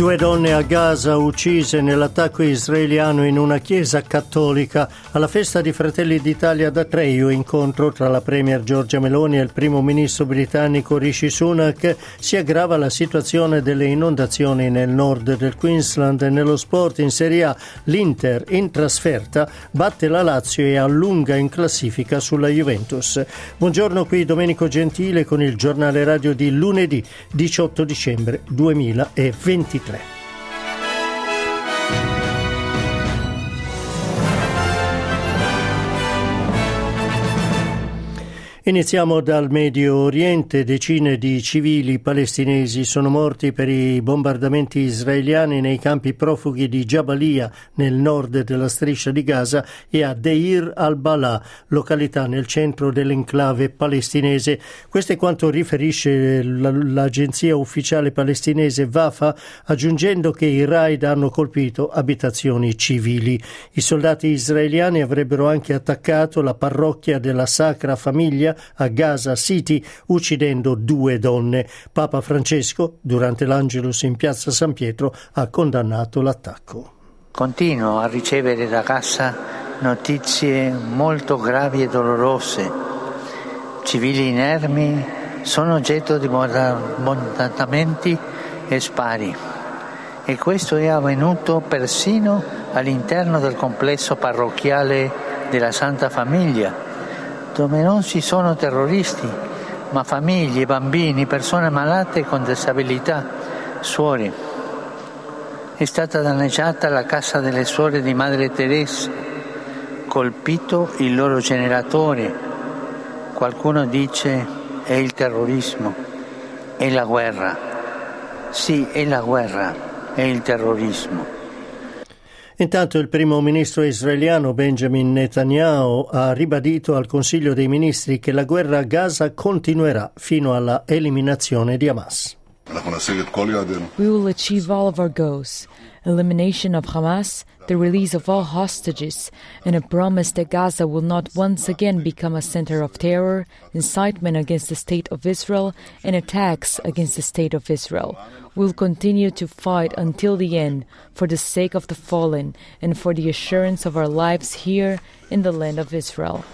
Due donne a Gaza uccise nell'attacco israeliano in una chiesa cattolica alla festa di Fratelli d'Italia da Treio, incontro tra la Premier Giorgia Meloni e il primo ministro britannico Rishi Sunak, si aggrava la situazione delle inondazioni nel nord del Queensland nello sport in Serie A. L'Inter in trasferta batte la Lazio e allunga in classifica sulla Juventus. Buongiorno qui Domenico Gentile con il giornale radio di lunedì 18 dicembre 2023. today. Iniziamo dal Medio Oriente. Decine di civili palestinesi sono morti per i bombardamenti israeliani nei campi profughi di Jabalia, nel nord della striscia di Gaza, e a Deir al-Bala, località nel centro dell'enclave palestinese. Questo è quanto riferisce l'agenzia ufficiale palestinese Wafa, aggiungendo che i raid hanno colpito abitazioni civili. I soldati israeliani avrebbero anche attaccato la parrocchia della Sacra Famiglia a Gaza City, uccidendo due donne. Papa Francesco, durante l'Angelus in piazza San Pietro, ha condannato l'attacco. Continuo a ricevere da Gaza notizie molto gravi e dolorose. Civili inermi sono oggetto di bombardamenti e spari. E questo è avvenuto persino all'interno del complesso parrocchiale della Santa Famiglia, dove non ci sono terroristi, ma famiglie, bambini, persone malate con disabilità, suore. È stata danneggiata la casa delle suore di Madre Teresa, colpito il loro generatore. Qualcuno dice è il terrorismo, è la guerra. Sì, è la guerra, è il terrorismo. Intanto il primo ministro israeliano Benjamin Netanyahu ha ribadito al Consiglio dei ministri che la guerra a Gaza continuerà fino alla eliminazione di Hamas. We will achieve all of our goals elimination of Hamas, the release of all hostages, and a promise that Gaza will not once again become a center of terror, incitement against the State of Israel, and attacks against the State of Israel. We'll continue to fight until the end for the sake of the fallen and for the assurance of our lives here in the land of Israel.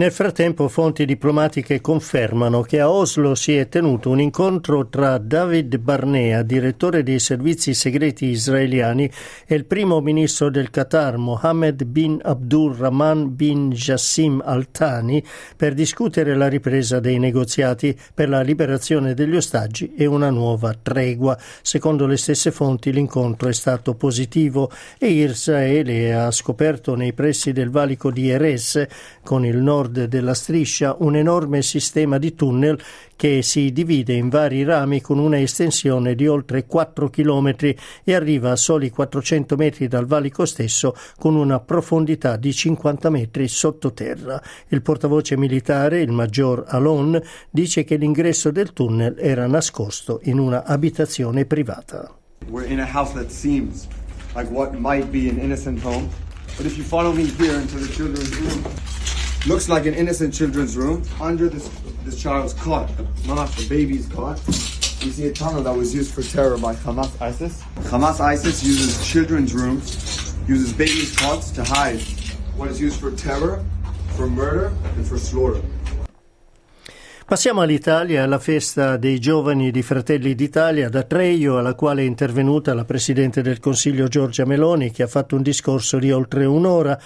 Nel frattempo fonti diplomatiche confermano che a Oslo si è tenuto un incontro tra David Barnea, direttore dei servizi segreti israeliani, e il primo ministro del Qatar, Mohammed bin Abdul Rahman bin Jassim Al Thani, per discutere la ripresa dei negoziati per la liberazione degli ostaggi e una nuova tregua. Secondo le stesse fonti l'incontro è stato positivo e Israele ha scoperto nei pressi del valico di Erez, con il nord nord della striscia un enorme sistema di tunnel che si divide in vari rami con una estensione di oltre 4 km e arriva a soli 400 metri dal valico stesso con una profondità di 50 metri sottoterra. Il portavoce militare, il maggior Alon, dice che l'ingresso del tunnel era nascosto in una abitazione privata. We're in a house that seems like what might be an innocent home, but if you follow me here into the children's room Looks like an innocent children's room. Under this, this child's cot, not the baby's cot, we see a tunnel that was used for terror by Hamas ISIS. Hamas ISIS uses children's rooms, uses babies' cots to hide what is used for terror, for murder, and for slaughter. Passiamo all'Italia, alla festa dei giovani di Fratelli d'Italia da Treio, alla quale è intervenuta la Presidente del Consiglio Giorgia Meloni, che ha fatto un discorso di oltre un'ora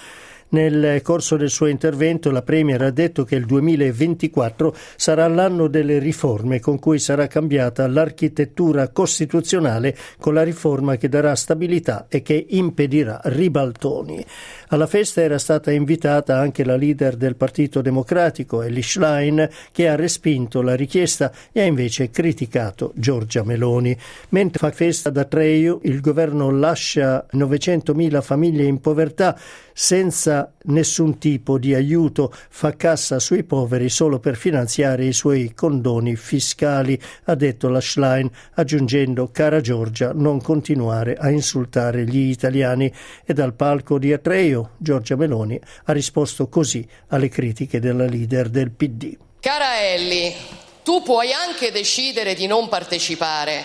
Nel corso del suo intervento la Premier ha detto che il 2024 sarà l'anno delle riforme con cui sarà cambiata l'architettura costituzionale con la riforma che darà stabilità e che impedirà ribaltoni. Alla festa era stata invitata anche la leader del Partito Democratico, Ellie Schlein, che ha respinto la richiesta e ha invece criticato Giorgia Meloni. Mentre fa festa da Treio, il governo lascia 900.000 famiglie in povertà senza nessun tipo di aiuto, fa cassa sui poveri solo per finanziare i suoi condoni fiscali, ha detto la Schlein, aggiungendo cara Giorgia non continuare a insultare gli italiani e dal palco di Atreio Giorgia Meloni ha risposto così alle critiche della leader del PD. Cara Ellie, tu puoi anche decidere di non partecipare,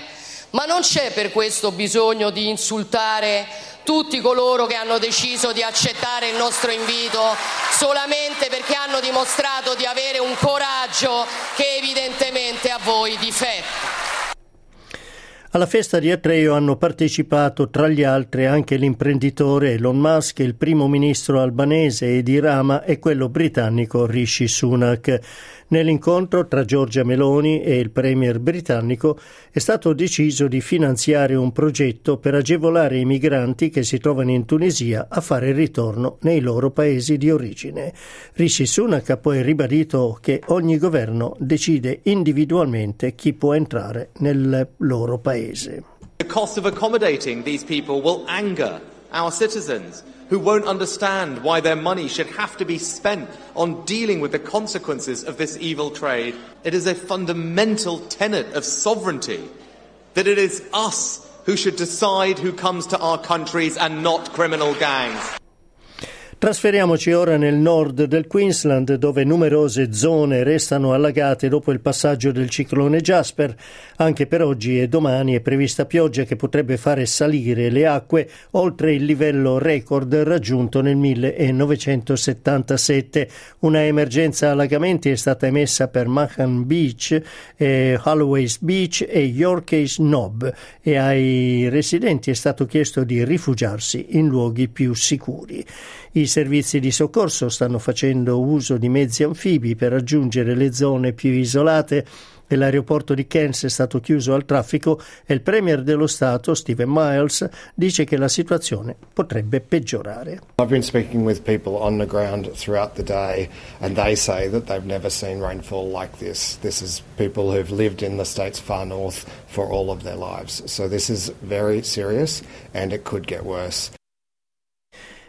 ma non c'è per questo bisogno di insultare tutti coloro che hanno deciso di accettare il nostro invito solamente perché hanno dimostrato di avere un coraggio che evidentemente a voi difetta. Alla festa di Atreo hanno partecipato tra gli altri anche l'imprenditore Elon Musk, il primo ministro albanese Edi Rama e quello britannico Rishi Sunak. Nell'incontro tra Giorgia Meloni e il premier britannico è stato deciso di finanziare un progetto per agevolare i migranti che si trovano in Tunisia a fare il ritorno nei loro paesi di origine. Rishi Sunak ha poi ribadito che ogni governo decide individualmente chi può entrare nel loro paese. The cost of accommodating these people will anger our citizens. Who won't understand why their money should have to be spent on dealing with the consequences of this evil trade. It is a fundamental tenet of sovereignty that it is us who should decide who comes to our countries and not criminal gangs. Trasferiamoci ora nel nord del Queensland dove numerose zone restano allagate dopo il passaggio del ciclone Jasper. Anche per oggi e domani è prevista pioggia che potrebbe fare salire le acque oltre il livello record raggiunto nel 1977. Una emergenza allagamenti è stata emessa per Mahan Beach, eh, Holloway's Beach e York's Knob e ai residenti è stato chiesto di rifugiarsi in luoghi più sicuri. I servizi di soccorso stanno facendo uso di mezzi anfibi per raggiungere le zone più isolate l'aeroporto di Cairns è stato chiuso al traffico e il premier dello Stato, Stephen Miles, dice che la situazione potrebbe peggiorare. I've been speaking with people on the ground throughout the day and they say that they've never seen like this. This is people who've lived in the far north for all of their lives. So this is very serious and it could get.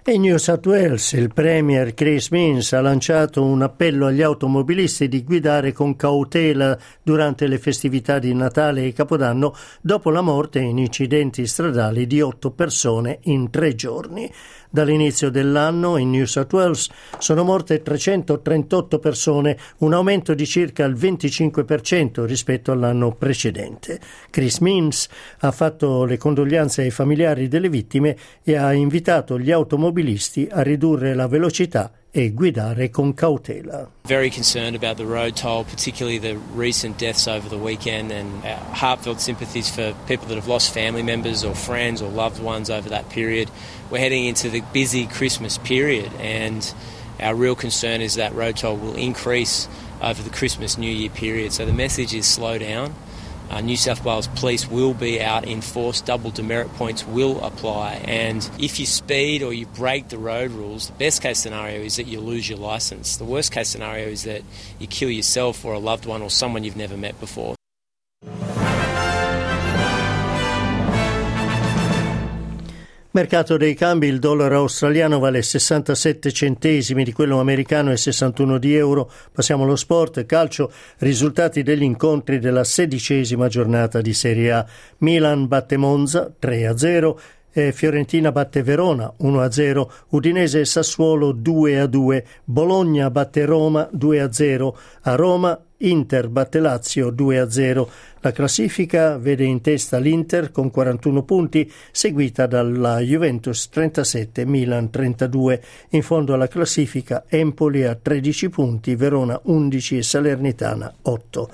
In New South Wales il Premier Chris Minns ha lanciato un appello agli automobilisti di guidare con cautela durante le festività di Natale e Capodanno dopo la morte in incidenti stradali di otto persone in tre giorni. Dall'inizio dell'anno in New South Wales sono morte 338 persone, un aumento di circa il 25% rispetto all'anno precedente. Chris Mims ha fatto le condoglianze ai familiari delle vittime e ha invitato gli automobilisti a ridurre la velocità e guidare con cautela. Very concerned about the road toll, particularly the recent deaths over the weekend, and heartfelt sympathies for people that have lost family members or friends or loved ones over that period. We're heading into the busy Christmas period, and our real concern is that road toll will increase over the Christmas New Year period. So the message is slow down. Uh, New South Wales Police will be out in force, double demerit points will apply, and if you speed or you break the road rules, the best case scenario is that you lose your licence. The worst case scenario is that you kill yourself or a loved one or someone you've never met before. Mercato dei cambi, il dollaro australiano vale 67 centesimi di quello americano e 61 di euro. Passiamo allo sport, calcio, risultati degli incontri della sedicesima giornata di Serie A. Milan batte Monza 3 a 0. E Fiorentina batte Verona 1-0, Udinese e Sassuolo 2-2, Bologna batte Roma 2-0, a Roma Inter batte Lazio 2-0. La classifica vede in testa l'Inter con 41 punti, seguita dalla Juventus 37, Milan 32. In fondo alla classifica Empoli a 13 punti, Verona 11 e Salernitana 8.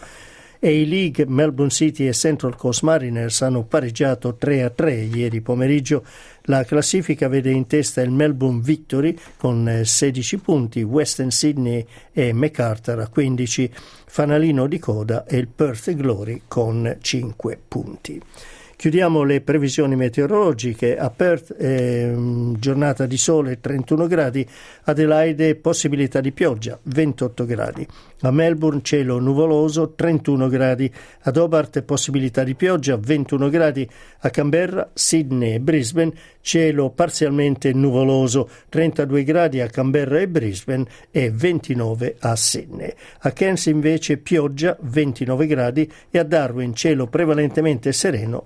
A-League, Melbourne City e Central Coast Mariners hanno pareggiato 3-3 ieri pomeriggio. La classifica vede in testa il Melbourne Victory con 16 eh, punti, Western Sydney e MacArthur a 15, fanalino di coda e il Perth Glory con 5 punti. Chiudiamo le previsioni meteorologiche. A Perth eh, giornata di sole 31 gradi, Adelaide possibilità di pioggia 28 gradi. A Melbourne cielo nuvoloso 31 gradi, ad Hobart possibilità di pioggia 21 gradi, a Canberra, Sydney e Brisbane cielo parzialmente nuvoloso 32 gradi a Canberra e Brisbane e 29 a Sydney. A Cairns invece pioggia 29 gradi e a Darwin cielo prevalentemente sereno